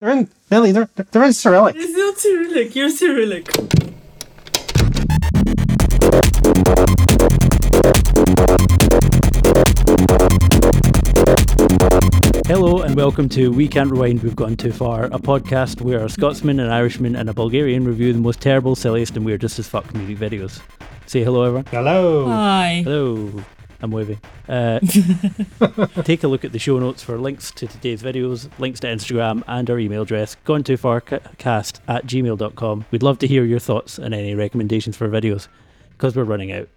They're in Billy. They're they're in Cyrillic. It's not Cyrillic. You're Cyrillic. Hello and welcome to We Can't Rewind, We've Gone Too Far, a podcast where a Scotsman, an Irishman, and a Bulgarian review the most terrible, silliest, and weirdest as fuck music videos. Say hello, everyone. Hello. Hi. Hello. I'm waving. Uh, take a look at the show notes for links to today's videos, links to Instagram, and our email address, gone too far cast at gmail.com. We'd love to hear your thoughts and any recommendations for videos because we're running out.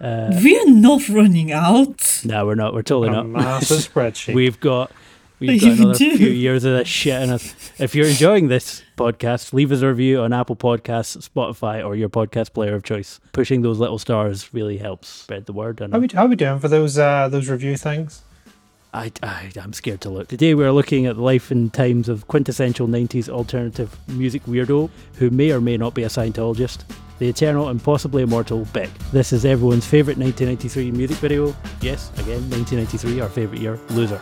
Uh, We're not running out. no, we're not. We're totally A not. massive spreadsheet. We've got we've got another do. few years of this shit in us. If you're enjoying this podcast, leave us a review on Apple Podcasts, Spotify, or your podcast player of choice. Pushing those little stars really helps spread the word. And how we how we doing for those uh those review things? I, I, I'm scared to look. Today we're looking at the life and times of quintessential 90s alternative music weirdo who may or may not be a Scientologist. The eternal and possibly immortal Beck. This is everyone's favourite 1993 music video. Yes, again, 1993, our favourite year. Loser.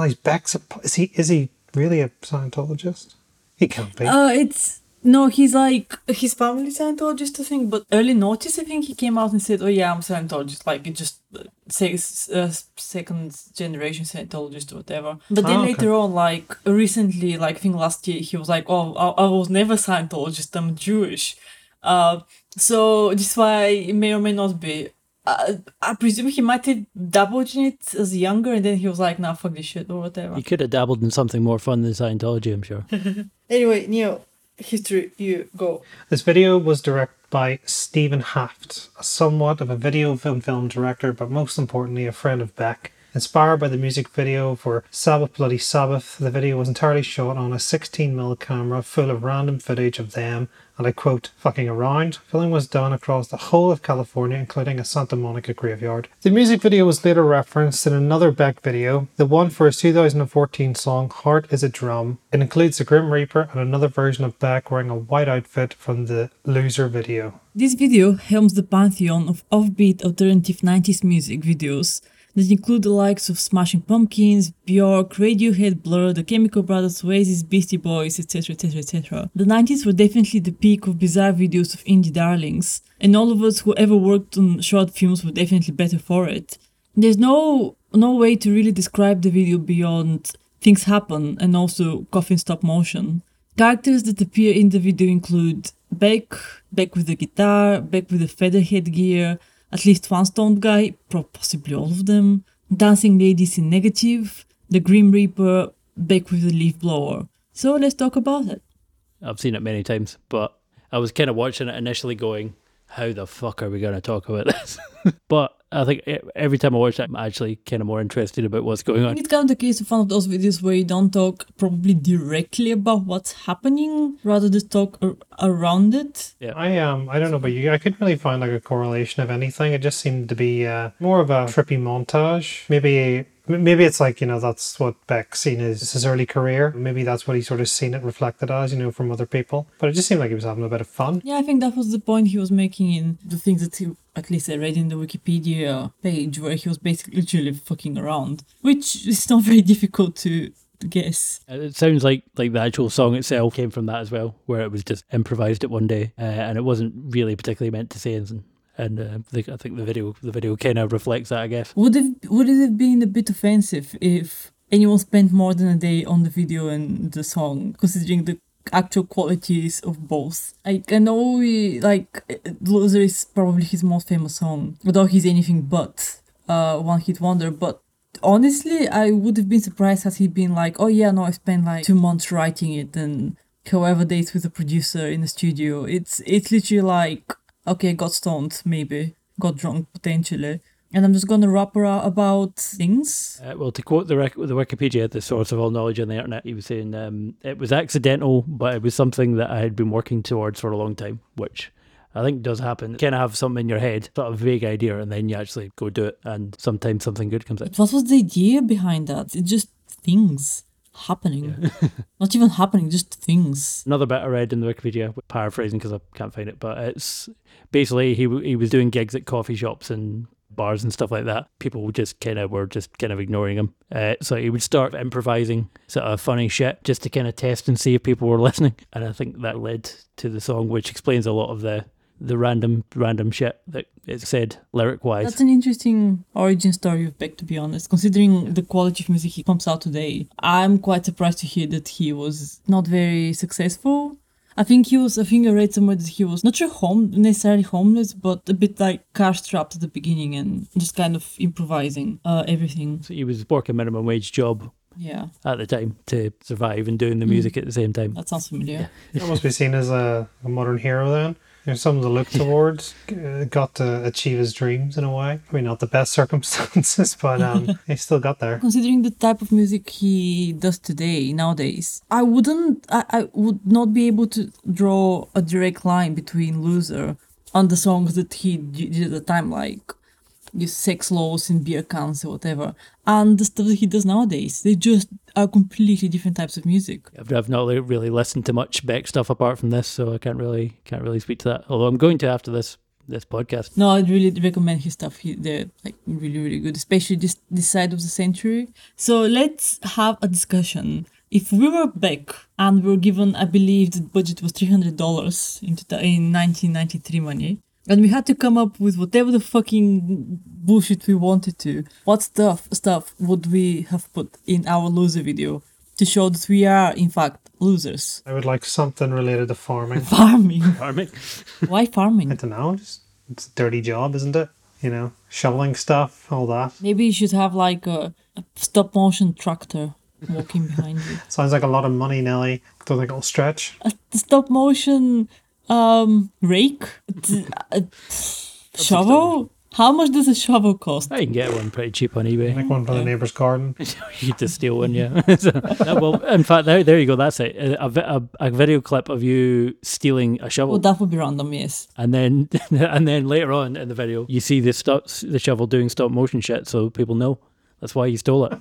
And I didn't realize Beck's a is he is he really a Scientologist? He can't be. Uh, it's no. He's like his family Scientologist, I think. But early notice, I think he came out and said, "Oh yeah, I'm Scientologist." Like it just uh, say uh, second generation Scientologist or whatever. But then Ah, okay. later on, like recently, like I think last year, he was like, "Oh, I, I was never Scientologist. I'm Jewish." Uh, so this is why it may or may not be. Uh, I presume he might have dabbled in it as younger, and then he was like, "Nah, fuck this shit" or whatever. He could have dabbled in something more fun than Scientology, I'm sure. Anyway, Neo, history, you go. This video was directed by Stephen Haft, somewhat of a video film film director, but most importantly, a friend of Beck. Inspired by the music video for Sabbath Bloody Sabbath, the video was entirely shot on a 16mm camera full of random footage of them, and I quote, fucking around. Filming was done across the whole of California, including a Santa Monica graveyard. The music video was later referenced in another Beck video, the one for his 2014 song Heart is a Drum. It includes the Grim Reaper and another version of Beck wearing a white outfit from the Loser video. This video helms the pantheon of offbeat alternative 90s music videos that include the likes of Smashing Pumpkins, Bjork, Radiohead, Blur, The Chemical Brothers, Oasis, Beastie Boys, etc., etc., etc. The 90s were definitely the peak of bizarre videos of indie darlings, and all of us who ever worked on short films were definitely better for it. There's no no way to really describe the video beyond things happen and also coffin stop motion. Characters that appear in the video include Beck, Beck with the guitar, Beck with the feather headgear, at least one stoned guy, possibly all of them, dancing ladies in negative, the Grim Reaper, back with the leaf blower. So let's talk about it. I've seen it many times, but I was kind of watching it initially going, how the fuck are we going to talk about this? but I think every time I watch it, I'm actually kind of more interested about what's going on. It's kind of the case of one of those videos where you don't talk probably directly about what's happening, rather just talk ar- around it. Yeah, I um I don't know about you. I couldn't really find like a correlation of anything. It just seemed to be uh, more of a trippy montage. Maybe m- maybe it's like you know that's what Beck's seen as his early career. Maybe that's what he sort of seen it reflected as you know from other people. But it just seemed like he was having a bit of fun. Yeah, I think that was the point he was making in the things that he, at least I read in the Wikipedia page, where he was basically literally fucking around, which is not very difficult to, to guess. It sounds like like the actual song itself came from that as well, where it was just improvised at one day, uh, and it wasn't really particularly meant to say anything. And uh, I think the video the video kind of reflects that, I guess. Would it would it have been a bit offensive if anyone spent more than a day on the video and the song, considering the actual qualities of both? Like I know we like "Loser" is probably his most famous song, although he's anything but uh one hit wonder, but. Honestly, I would have been surprised had he been like, "Oh yeah, no, I spent like two months writing it and however dates with the producer in the studio. It's it's literally like okay, got stoned maybe, got drunk potentially, and I'm just gonna rap around about things. Uh, well, to quote the, rec- the Wikipedia, the source of all knowledge on the internet, he was saying um, it was accidental, but it was something that I had been working towards for a long time, which I think does happen. You kind of have something in your head, sort of vague idea, and then you actually go do it, and sometimes something good comes out. But what was the idea behind that? It just things happening, not even happening, just things. Another bit I read in the Wikipedia, paraphrasing because I can't find it, but it's basically he he was doing gigs at coffee shops and bars and stuff like that. People just kind of were just kind of ignoring him. Uh, so he would start improvising sort of funny shit just to kind of test and see if people were listening. And I think that led to the song, which explains a lot of the the random random shit that it said lyric wise. That's an interesting origin story of Beck, to be honest. Considering the quality of music he pumps out today, I'm quite surprised to hear that he was not very successful. I think he was. I think I read somewhere that he was not sure home necessarily homeless, but a bit like car strapped at the beginning and just kind of improvising uh, everything. So he was working minimum wage job Yeah, at the time to survive and doing the music at the same time. that sounds familiar. That must be seen as a, a modern hero then. Know, someone to look towards, uh, got to achieve his dreams in a way. I mean, not the best circumstances, but um, he still got there. Considering the type of music he does today, nowadays, I wouldn't, I, I would not be able to draw a direct line between Loser and the songs that he did at the time, like you sex laws and beer cans or whatever, and the stuff that he does nowadays. They just are completely different types of music. I've, not really listened to much Beck stuff apart from this, so I can't really can't really speak to that. Although I'm going to after this this podcast. No, I'd really recommend his stuff. He, they're like really, really good, especially this this side of the century. So let's have a discussion. If we were Beck and we were given, I believe the budget was three hundred dollars in tota, in nineteen ninety three money, and we had to come up with whatever the fucking bullshit we wanted to, what stuff stuff would we have put in our loser video to show that we are in fact losers? I would like something related to farming. Farming. farming. Why farming? I don't know. Just, it's a dirty job, isn't it? You know, shoveling stuff, all that. Maybe you should have like a, a stop motion tractor walking behind you. Sounds like a lot of money, Nelly. Don't think it'll stretch. A stop motion um rake? D- a shovel? How much does a shovel cost? I can get one pretty cheap on eBay. Like one for the neighbor's garden. you just steal one, yeah. So, uh, well, in fact, there, there you go. That's it. A, a, a, a video clip of you stealing a shovel, Well, that would be random, yes. and then and then later on in the video, you see the stop, the shovel doing stop motion shit, so people know that's why you stole it.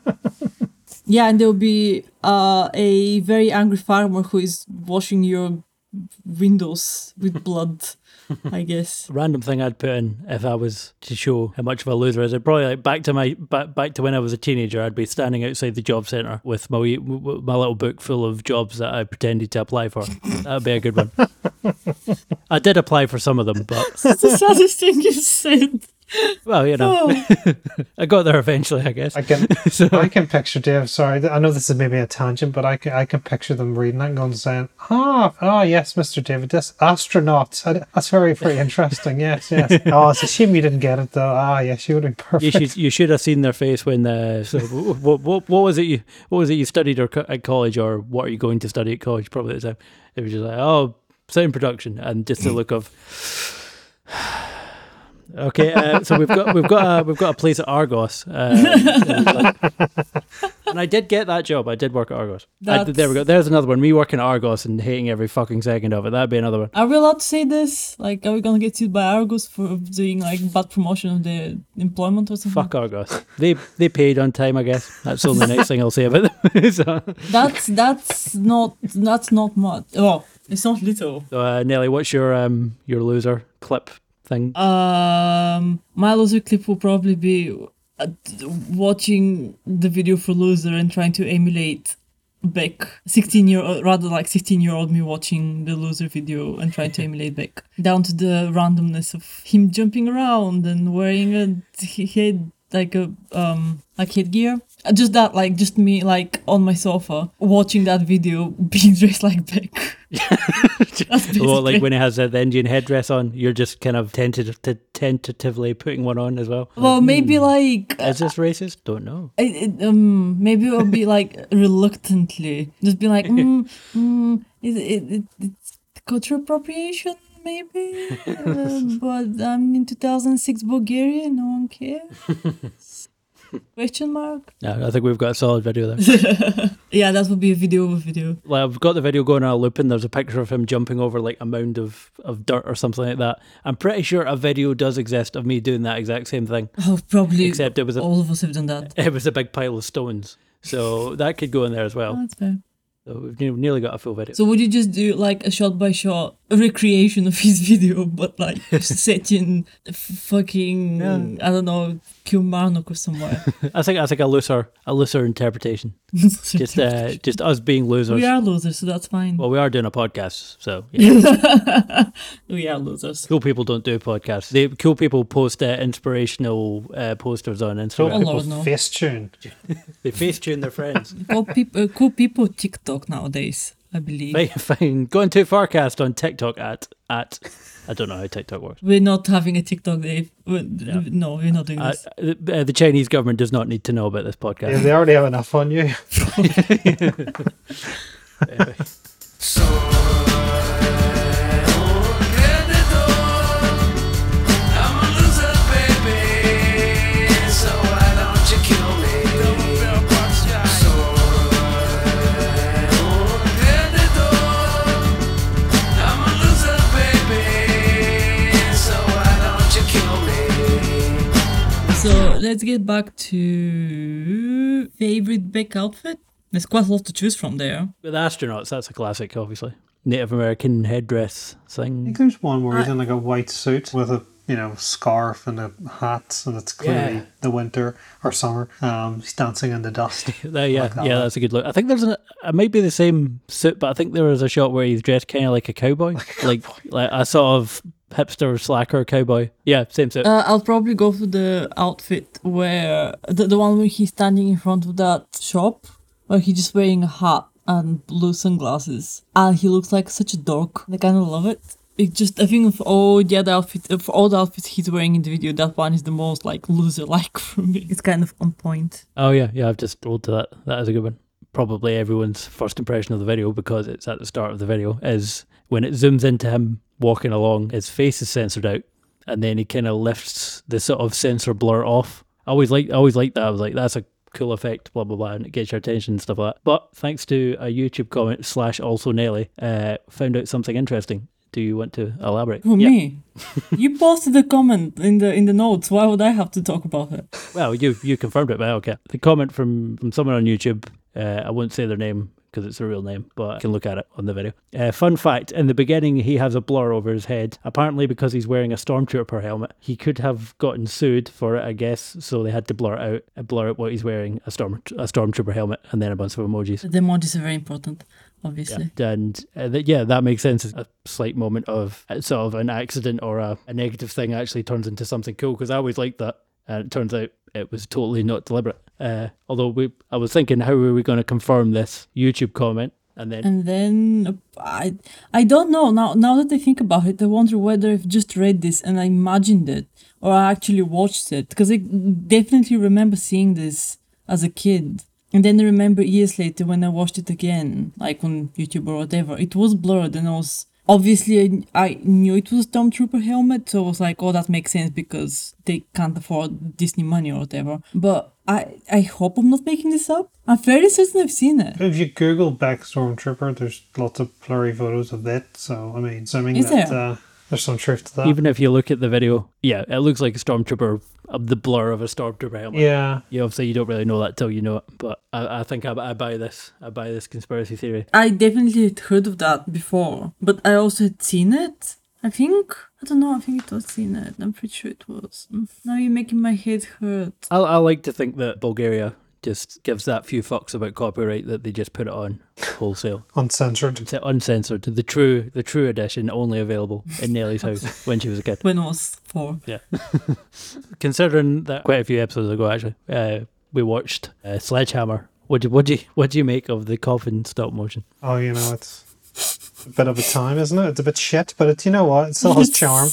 Yeah, and there'll be uh, a very angry farmer who is washing your windows with blood, I guess. Random thing I'd put in if I was to show how much of a loser I is. I'd probably like back to my back, back to when I was a teenager. I'd be standing outside the job centre with my wee, w- w- my little book full of jobs that I pretended to apply for. That'd be a good one. I did apply for some of them, but That's the saddest thing you said. Well, you know, Oh. I got there eventually, I guess. I can So I can picture Dave. Sorry, I know this is maybe a tangent, but I can I can picture them reading that and going saying, "Ah, oh yes, Mister David, this astronaut. That's very very interesting. Yes, yes. Oh, it's a shame you didn't get it though. Ah, yes, you would have been you perfect. should you should have seen their face when the so what, what what was it you what was it you studied or co- at college or what are you going to study at college probably at the time it was just like oh sound production and just the look of okay uh, so we've got we've got a, we've got a place at Argos uh, and I did get that job. I did work at Argos. I did, there we go. There's another one. Me working at Argos and hating every fucking second of it. That'd be another one. Are we allowed to say this? Like, are we gonna get sued by Argos for doing like bad promotion of their employment or something? fuck Argos. They they paid on time I guess. That's the only nice thing I'll say about them. So, That's that's not that's not much. Oh, it's not little. So, uh, Nelly, what's your um your loser clip thing? Um, my loser clip will probably be uh, watching the video for loser and trying to emulate Beck, sixteen year old, rather like sixteen year old me watching the loser video and trying to emulate Beck, down to the randomness of him jumping around and wearing a he- head like a um like headgear. Uh, Just that, like, just me, like, on my sofa, watching that video, being dressed like Beck. Well, like when he has uh, the Indian headdress on, you're just kind of tentative, tentatively putting one on as well. Well, maybe like Is this racist? Don't know. it, it, um maybe I'll be like reluctantly just be like mm, mm, it, it, it, it's cultural appropriation maybe uh, but I'm in 2006 Bulgaria no one cares question mark No, I think we've got a solid video there. yeah that would be a video of a video Well, I've got the video going on a loop, and there's a picture of him jumping over like a mound of, of dirt or something like that. I'm pretty sure a video does exist of me doing that exact same thing, oh probably except it was a, all of us have done that it was a big pile of stones. So that could go in there as Oh, well. that's fair So we've nearly got a full video. so would you just do like a shot by shot recreation of his video but like set in f- fucking I don't know Kilmarnock or somewhere I think I think a looser a looser interpretation. Just uh, just us being losers. we are losers, so that's fine. Well, we are doing a podcast, so yeah. we are losers. cool people don't do podcasts. They cool people post uh, inspirational uh, posters on So Instagram. Oh, people Lord, no. face tune. They face tune their friends. Cool people, cool people TikTok nowadays, I believe. fine, fine. Going too far cast on TikTok at at I don't know how TikTok works. We're not having a TikTok day. We- No, we're not doing Uh, this. uh, the Chinese government does not need to know about this Yeah, podcast. they already have enough on you. Anyway. I'm let's get back to favorite Beck outfit. There's quite a lot to choose from there. With astronauts, that's a classic, obviously. Native American headdress I thing. think there's one where he's in like a white suit with a you know scarf and a hat, and it's clearly Yeah. the winter or summer. Um, he's dancing in the dust. There, yeah, like that yeah, one. that's a good look. I think there's an. It might be the same suit, but I think there was a shot where he's dressed kind of like a cowboy, like like a sort of hipster slacker cowboy. Yeah, same suit. Uh, I'll probably go for the outfit where the, the one where he's standing in front of that shop, where he's just wearing a hat and blue sunglasses, and he looks like such a dork. I kind of love it. It just I think of all the other outfits, of all the outfits he's wearing in the video, that one is the most like loser like for me. It's kind of on point. Oh yeah, yeah. I've just rolled to that. That is a good one. Probably everyone's first impression of the video because it's at the start of the video is when it zooms into him walking along. His face is censored out, and then he kind of lifts the sort of censor blur off. I always like. I always like that. I was like, that's a cool effect. Blah blah blah, and it gets your attention and stuff like that. But thanks to a YouTube comment slash also Nelly, uh, found out something interesting. Do you want to elaborate? Who Yeah. me? you posted a comment in the in the notes. Why would I have to talk about it? Well, you you confirmed it, but okay. The comment from from someone on YouTube. Uh, I won't say their name because it's a real name, but you can look at it on the video. Uh, fun fact: in the beginning, he has a blur over his head. Apparently, because he's wearing a stormtrooper helmet, he could have gotten sued for it, I guess. So they had to blur it out, uh, blur out what he's wearing a storm a stormtrooper helmet, and then a bunch of emojis. The emojis are very important, obviously. Yeah. And uh, th- yeah, that makes sense. A slight moment of uh, sort of an accident or a, a negative thing actually turns into something cool because I always liked that. And it turns out it was totally not deliberate. Uh, although we, I was thinking, how are we going to confirm this YouTube comment? And then And then I I don't know now. Now that I think about it, I wonder whether I've just read this and I imagined it or I actually watched it because I definitely remember seeing this as a kid. And then I remember years later when I watched it again, like on YouTube or whatever, it was blurred and I was obviously I, I knew it was a Stormtrooper helmet, so I was like, oh, that makes sense because they can't afford Disney money or whatever. But I I hope I'm not making this up. I'm fairly certain I've seen it. If you Google Beck Stormtrooper, there's lots of blurry photos of that. So I mean, assuming Is that there? uh, there's some truth to that. even if you look at the video, yeah, it looks like a stormtrooper, uh, the blur of a stormtrooper helmet. yeah, You obviously you don't really know that till you know it, but I, I think I, I buy this. I buy this conspiracy theory. I definitely had heard of that before, but I also had seen it. I think I don't know. I think it was seen it. I'm pretty sure it was. Now you're making my head hurt. I, I like to think that Bulgaria just gives that few fucks about copyright that they just put it on wholesale. uncensored. It's uncensored, the true, the true edition, only available in Nellie's house when she was a kid. When I was four. Yeah. Considering that quite a few episodes ago, actually, uh, we watched uh, Sledgehammer. What do what do you what do you make of the coffin stop motion? Oh, you know, it's a bit of a time, isn't it? It's a bit shit, but it, you know what? It still has charm.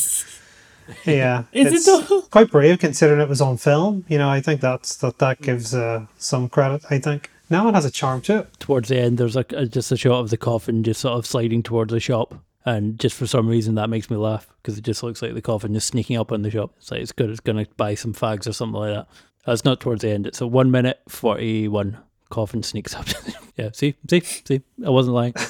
Yeah, Is it it's though? quite brave considering it was on film. You know, I think that's that that gives uh, some credit. I think now it has a charm to it. Towards the end, there's like a, just a shot of the coffin just sort of sliding towards the shop, and just for some reason that makes me laugh because it just looks like the coffin just sneaking up on the shop. It's like it's good. It's gonna buy some fags or something like that. That's not towards the end. It's a one minute forty one. Coffin sneaks up. yeah, see, see, see. I wasn't lying.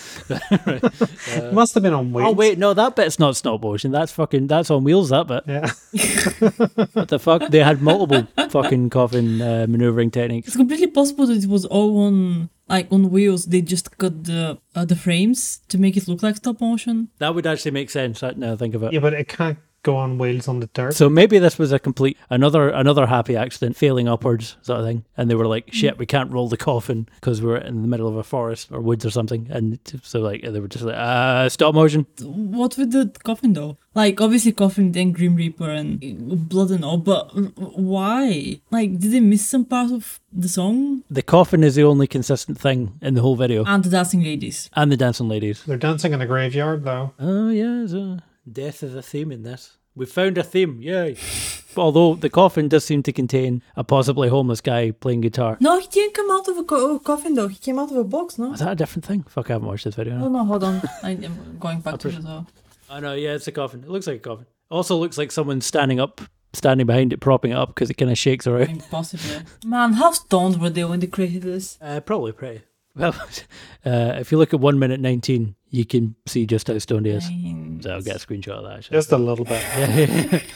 Right. It must have been on wheels. Oh wait, no, that bit's not stop motion. That's fucking. That's on wheels. That bit. Yeah, What the fuck? They had multiple fucking coffin uh, maneuvering techniques. It's completely possible that it was all on like on wheels. They just cut the uh, the frames to make it look like stop motion. That would actually make sense. uh, Now I think of it. yeah, but it can't go on wheels on the dirt. So maybe this was a complete another another happy accident, failing upwards sort of thing, and they were like, "Shit, we can't roll the coffin because we're in the middle of a forest or woods or something." And so like they were just like, "Uh, stop motion." What with the coffin though? Like obviously coffin, then Grim Reaper and blood and all, but why? Like did they miss some part of the song The coffin is the only consistent thing in the whole video, and the dancing ladies? and the dancing ladies. They're dancing in a graveyard though. Oh yeah, there's a death is a theme in this. We found a theme, yay! Although the coffin does seem to contain a possibly homeless guy playing guitar. No, he didn't come out of a co- coffin though. He came out of a box, no? Is that a different thing? Fuck, I haven't watched this video. Oh now. no, hold on. I am going back to it well. Oh no, yeah, it's a coffin. It looks like a coffin. Also looks like someone standing up, standing behind it, propping it up because it kind of shakes around. Impossible. Man, how stoned were they when they created this? Uh, probably pretty. Well, uh, if you look at one minute nineteen, you can see just how stoned he is. So I'll get a screenshot of that. Actually. Just a little bit.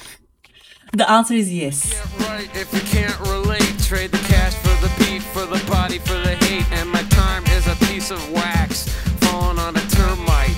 The answer is yes. Yeah, right. If you can't relate, trade the cash for the beat, for the body, for the hate. And my time is a piece of wax falling on a termite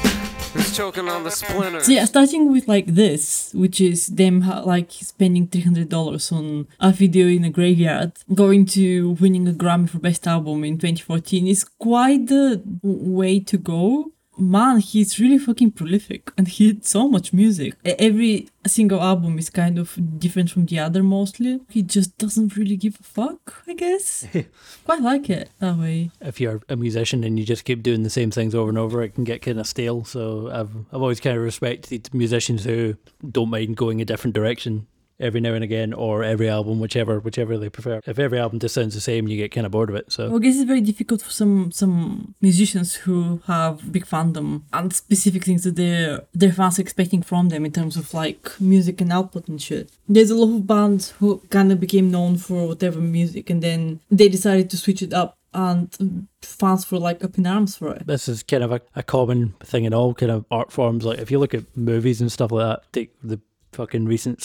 who's choking on the splinter. So yeah, starting with like this, which is them like spending three hundred dollars on a video in a graveyard, going to winning a Grammy for Best Album in 2014 is quite the way to go. Man, he's really fucking prolific, and he had so much music. E- Every single album is kind of different from the other, mostly. He just doesn't really give a fuck, I guess. quite like it that way. if you're a musician and you just keep doing the same things over and over, it can get kind of stale. So I've I've always kind of respected musicians who don't mind going a different direction every now and again, or every album, whichever whichever they prefer. If every album just sounds the same, you get kind of bored of it. So Well, I guess it's very difficult for some some musicians who have big fandom and specific things that their their fans are expecting from them in terms of like music and output and shit. There's a lot of bands who kind of became known for whatever music and then they decided to switch it up and fans were like up in arms for it. this is kind of a, a common thing in all kind of art forms. Like if you look at movies and stuff like that, take the fucking recent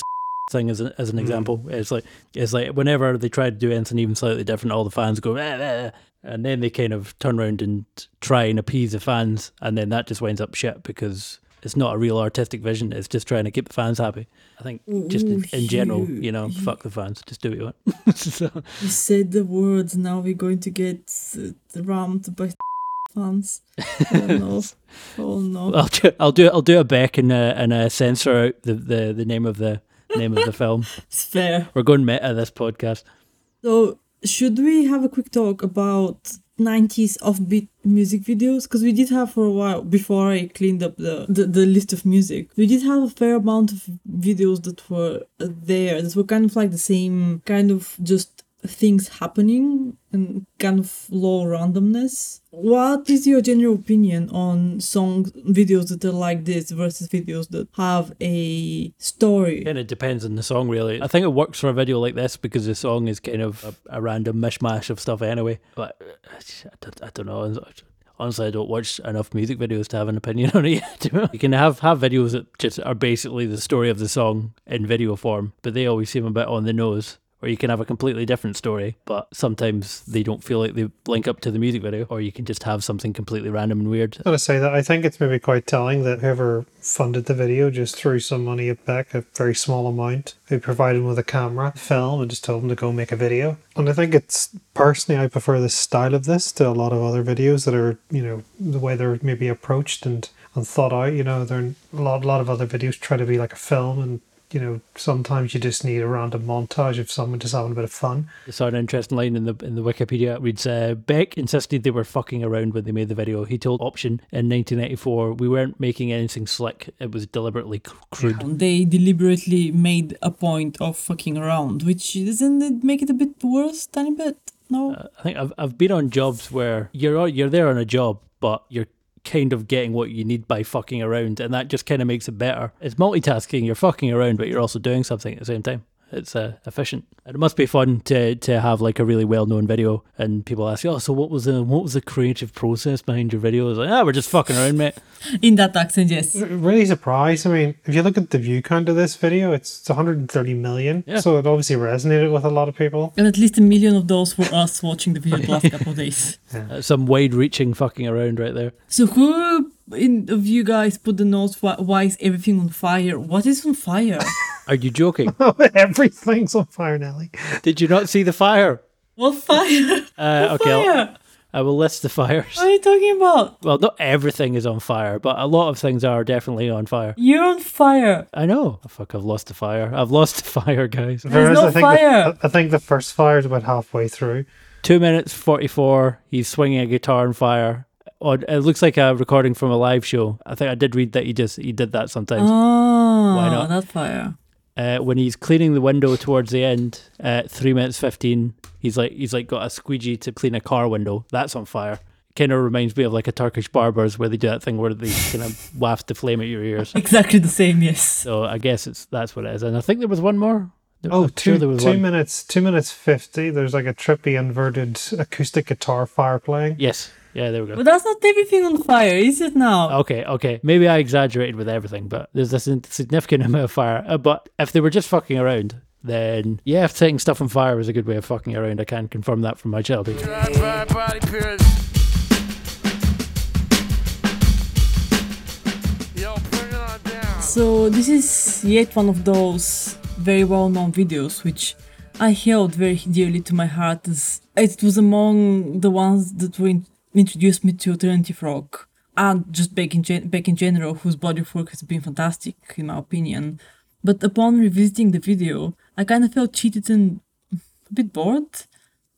thing as, a, as an example. It's like it's like whenever they try to do anything even slightly different, all the fans go, "Ah, ah, ah," and then they kind of turn around and try and appease the fans, and then that just winds up shit because it's not a real artistic vision. It's just trying to keep the fans happy. I think just in, Ooh, in general, you- you know, fuck the fans, just do what you want. so, You said the words, now we're going to get uh, rammed by fans. Oh no. Oh no. I'll do, I'll do I'll do a back and uh, and uh, censor out the, the, the name of the name of the film. It's fair. We're going meta this podcast. So, should we have a quick talk about 90s offbeat music videos? Because we did have for a while, before I cleaned up the, the, the list of music, we did have a fair amount of videos that were there that were kind of like the same kind of just things happening and kind of low randomness. What is your general opinion on songs, videos that are like this versus videos that have a story? And it depends on the song, really. I think it works for a video like this because the song is kind of a, a random mishmash of stuff anyway. But uh, I don't, I don't know. Honestly, I don't watch enough music videos to have an opinion on it yet. you can have, have videos that just are basically the story of the song in video form, but they always seem a bit on the nose. Or you can have a completely different story, but sometimes they don't feel like they link up to the music video. Or you can just have something completely random and weird. I'm going to say that I think it's maybe quite telling that whoever funded the video just threw some money back, a very small amount. They provided him with a camera, film, and just told him to go make a video. And I think it's personally, I prefer the style of this to a lot of other videos that are, you know, the way they're maybe approached and, and thought out. You know, there are a lot, a lot of other videos try to be like a film and you know, sometimes you just need a random montage of someone just having a bit of fun. I saw an interesting line in the in the Wikipedia. It reads, uh, Beck insisted they were fucking around when they made the video. He told Option in 1994, we weren't making anything slick. It was deliberately c- crude. They deliberately made a point of fucking around, which doesn't it make it a bit worse, tiny bit? No. Uh, I think I've, I've been on jobs where you're you're there on a job, but you're kind of getting what you need by fucking around, and that just kind of makes it better. It's multitasking. You're fucking around, but you're also doing something at the same time. It's uh, efficient, and it must be fun to to have like a really well known video, and people ask you, "Oh, so what was the what was the creative process behind your video?" It's like, "Ah, we're just fucking around, mate." In that accent, yes. Really surprised. I mean, if you look at the view count of this video, it's, it's 130 million. Yeah. So it obviously resonated with a lot of people. And at least a million of those were us watching the video the last couple of days. Uh, some wide reaching fucking around right there. So who in, of you guys put the notes? Why, why is everything on fire? What is on fire? Are you joking? Everything's on fire, Nelly. Did you not see the fire? what fire? Uh, What okay, I'll- fire? I will list the fires. What are you talking about? Well, not everything is on fire, but a lot of things are definitely on fire. You're on fire. I know. Oh, fuck, I've lost the fire. I've lost the fire, guys. There's Whereas no I think fire. The, I think the first fire is about halfway through. Two minutes forty-four. He's swinging a guitar on fire. It looks like a recording from a live show. I think I did read that he just he did that sometimes. Oh, Why not? that fire. Uh, when he's cleaning the window towards the end, at three minutes fifteen, he's like he's like got a squeegee to clean a car window. That's on fire. Kind of reminds me of like a Turkish barbers where they do that thing where they kind of waft the flame at your ears. Exactly the same, yes. So I guess it's that's what it is. And I think there was one more. There- Oh, I'm two, sure there was two one. minutes, two minutes 50. There's like a trippy inverted acoustic guitar fire playing. Yes. Yeah, there we go. But that's not everything on fire, is it now? Okay, okay. Maybe I exaggerated with everything, but there's a significant amount of fire. Uh, but if they were just fucking around, then yeah, if setting stuff on fire was a good way of fucking around. I can confirm that from my childhood. Drive by body pierce. Yo, put it on down. So this is yet one of those very well-known videos which I held very dearly to my heart as it was among the ones that were in- introduced me to alternative rock and just back in gen- back in general whose body of work has been fantastic in my opinion. But upon revisiting the video, I kind of felt cheated and a bit bored.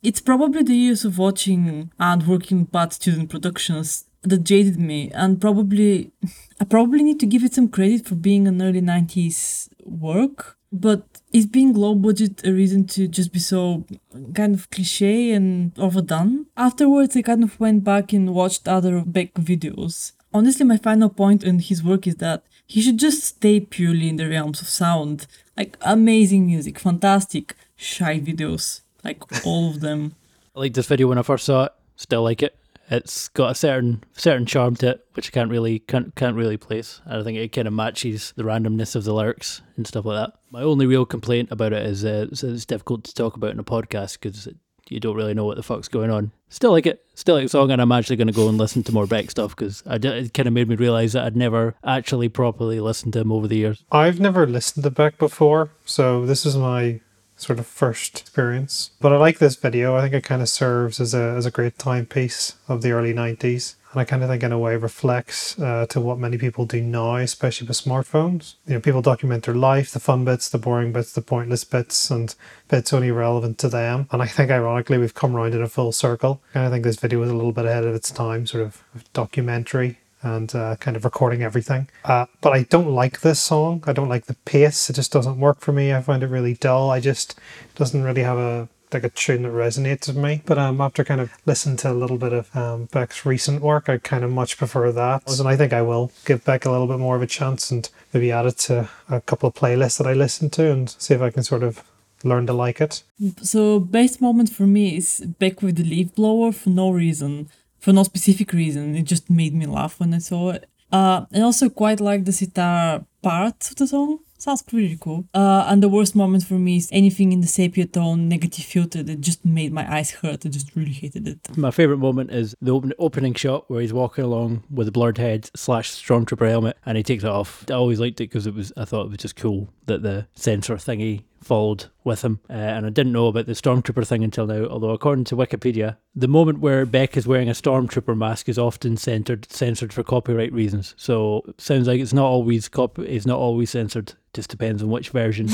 It's probably the years of watching and working bad student productions that jaded me, and probably I probably need to give it some credit for being an early 90s work, but is being low budget a reason to just be so kind of cliche and overdone? Afterwards, I kind of went back and watched other Beck videos. Honestly, my final point on his work is that he should just stay purely in the realms of sound. Like amazing music, fantastic, shy videos, like all of them. I liked this video when I first saw it. Still like it. It's got a certain certain charm to it, which I can't really can't can't really place. And I think it kind of matches the randomness of the lyrics and stuff like that. My only real complaint about it is uh, it's, it's difficult to talk about in a podcast because you don't really know what the fuck's going on. Still like it, still like the song, and I'm actually going to go and listen to more Beck stuff because it kind of made me realize that I'd never actually properly listened to him over the years. I've never listened to Beck before, so this is my sort of first experience. But I like this video. I think it kind of serves as a as a great timepiece of the early '90s, and I kind of think in a way reflects uh, to what many people do now, especially with smartphones. You know, people document their life, the fun bits, the boring bits, the pointless bits, and bits only relevant to them. And I think ironically we've come round in a full circle. And I think this video is a little bit ahead of its time, sort of documentary and uh, kind of recording everything. Uh, but I don't like this song. I don't like the pace. It just doesn't work for me. I find it really dull. I just doesn't really have a like a tune that resonates with me. But um, after kind of listening to a little bit of um, Beck's recent work, I kind of much prefer that. And I think I will give Beck a little bit more of a chance and maybe add it to a couple of playlists that I listen to and see if I can sort of learn to like it. So best moment for me is Beck with the leaf blower for no reason, for no specific reason. It just made me laugh when I saw it. Uh, and also quite like the sitar part of the song. Sounds pretty cool. Uh, and the worst moment for me is anything in the sepia tone, negative filter that just made my eyes hurt. I just really hated it. My favourite moment is the open, opening shot where he's walking along with a blurred head slash stormtrooper helmet and he takes it off. I always liked it because it was I thought it was just cool that the sensor thingy followed with him, uh, and I didn't know about the stormtrooper thing until now. Although, according to Wikipedia, the moment where Beck is wearing a stormtrooper mask is often censored censored for copyright reasons. So, sounds like it's not always cop- it's not always censored. Just depends on which version,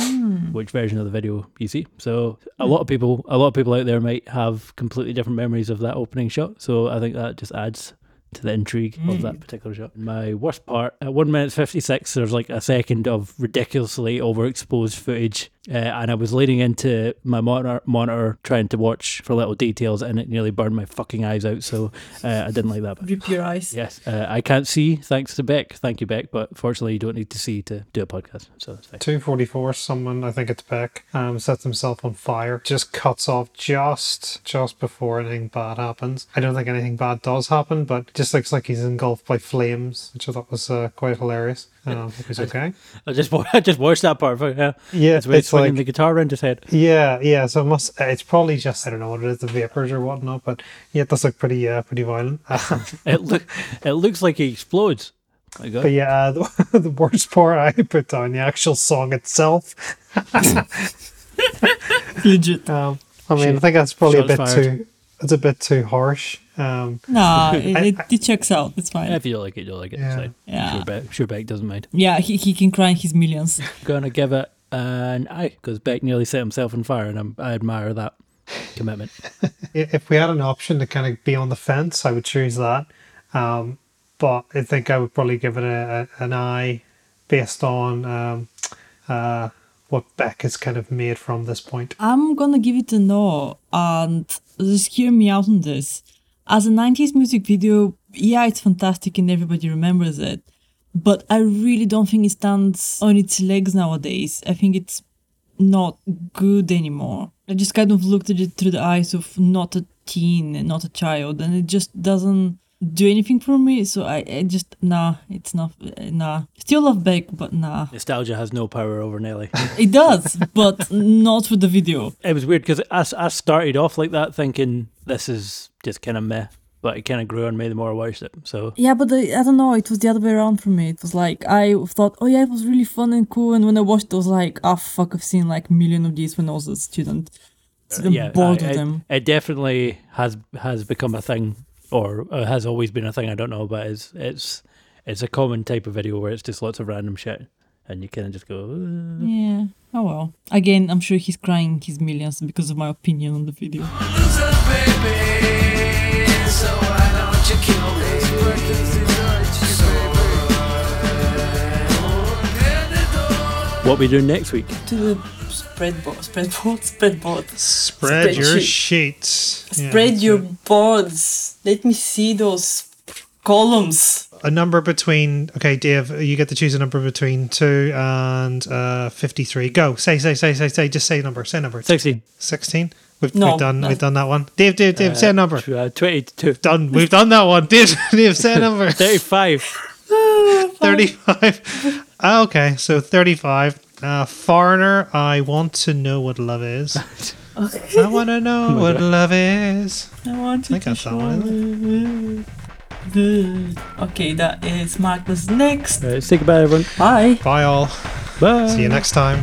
which version of the video you see. So, a lot of people, a lot of people out there might have completely different memories of that opening shot. So, I think that just adds to the intrigue of that particular shot. My worst part at one minute fifty six, there's like a second of ridiculously overexposed footage, uh, and I was leaning into my monitor, monitor trying to watch for little details, and it nearly burned my fucking eyes out. So uh, I didn't like that. Bit. Rip your eyes. Yes, uh, I can't see thanks to Beck. Thank you, Beck. But fortunately, you don't need to see to do a podcast, so 244, someone, I think it's Beck, um, sets himself on fire, just cuts off just just before anything bad happens. I don't think anything bad does happen, but it just looks like he's engulfed by flames, which I thought was uh, quite hilarious. Um, okay. I just I just watched that part. Yeah, Yeah, it's, it's swinging like the guitar around his head. yeah, yeah. So it must it's probably just I don't know what it is, the vapors or whatnot, but yeah, it does look pretty uh, pretty violent. It look it looks like he explodes. But yeah, uh, the, the worst part I put down the actual song itself. Legit. Um, I mean, I think that's probably a bit fired. too. It's a bit too harsh. Um, Nah, it, I- it, it checks out. It's fine. if you like it, you don't like it. Yeah. It's fine. Yeah. Sure, Beck, sure Beck doesn't mind. Yeah, he, he can cry in his millions. Gonna give it an eye because Beck nearly set himself on fire, and I'm, I admire that commitment. if we had an option to kind of be on the fence, I would choose that. Um, but I think I would probably give it a, a, an eye based on um, uh, what Beck has kind of made from this point. I'm gonna give it a no, and just hear me out on this. As a 90s music video, yeah, it's fantastic and everybody remembers it, but I really don't think it stands on its legs nowadays. I think it's not good anymore. I just kind of looked at it through the eyes of not a teen and not a child, and it just doesn't do anything for me. So I, I just nah, it's not nah. Still love Beck, but nah. Nostalgia has no power over Nelly. It does, but not for the video. it was weird because I, I started off like that thinking this is just kind of meh, but it kind of grew on me the more I watched it. So Yeah, but the, I don't know. It was the other way around for me. It was like I thought, oh yeah, it was really fun and cool. And when I watched, it I was like, ah, fuck, I've seen like a million of these when I was a student. So Uh, yeah, bored I- of it, them. it definitely has has become a thing, or uh, has always been a thing. I don't know, but it's it's it's a common type of video where it's just lots of random shit, and you kind of just go. "Uh." Yeah. Oh well. Again, I'm sure he's crying his millions because of my opinion on the video. Loser, What we doing next week? To the spreadboard, spreadboard, spreadboard. Spread your Spreadsheet. sheets. Spread that's your it. boards. Let me see those columns. a number between. Okay, Dave, you get to choose a number between two and uh, fifty-three. Go. Say, say, say, say, say. Just say a number. Say a number. Sixteen. Sixteen. We've, No, we've done. no. We've done that one. Dave, Dave, Dave. say a number. Uh, Twenty-two. Done. We've done that one. Dave, Dave. Say a number. Thirty-five. 35. Ah, okay, so 35. Uh, foreigner, I want to know what love is. Okay. I want to know my what God. love is. I want I think that's that one. Good. Okay, that is Magnus next. Right, say goodbye, everyone. Bye. Bye, all. Bye. See you next time.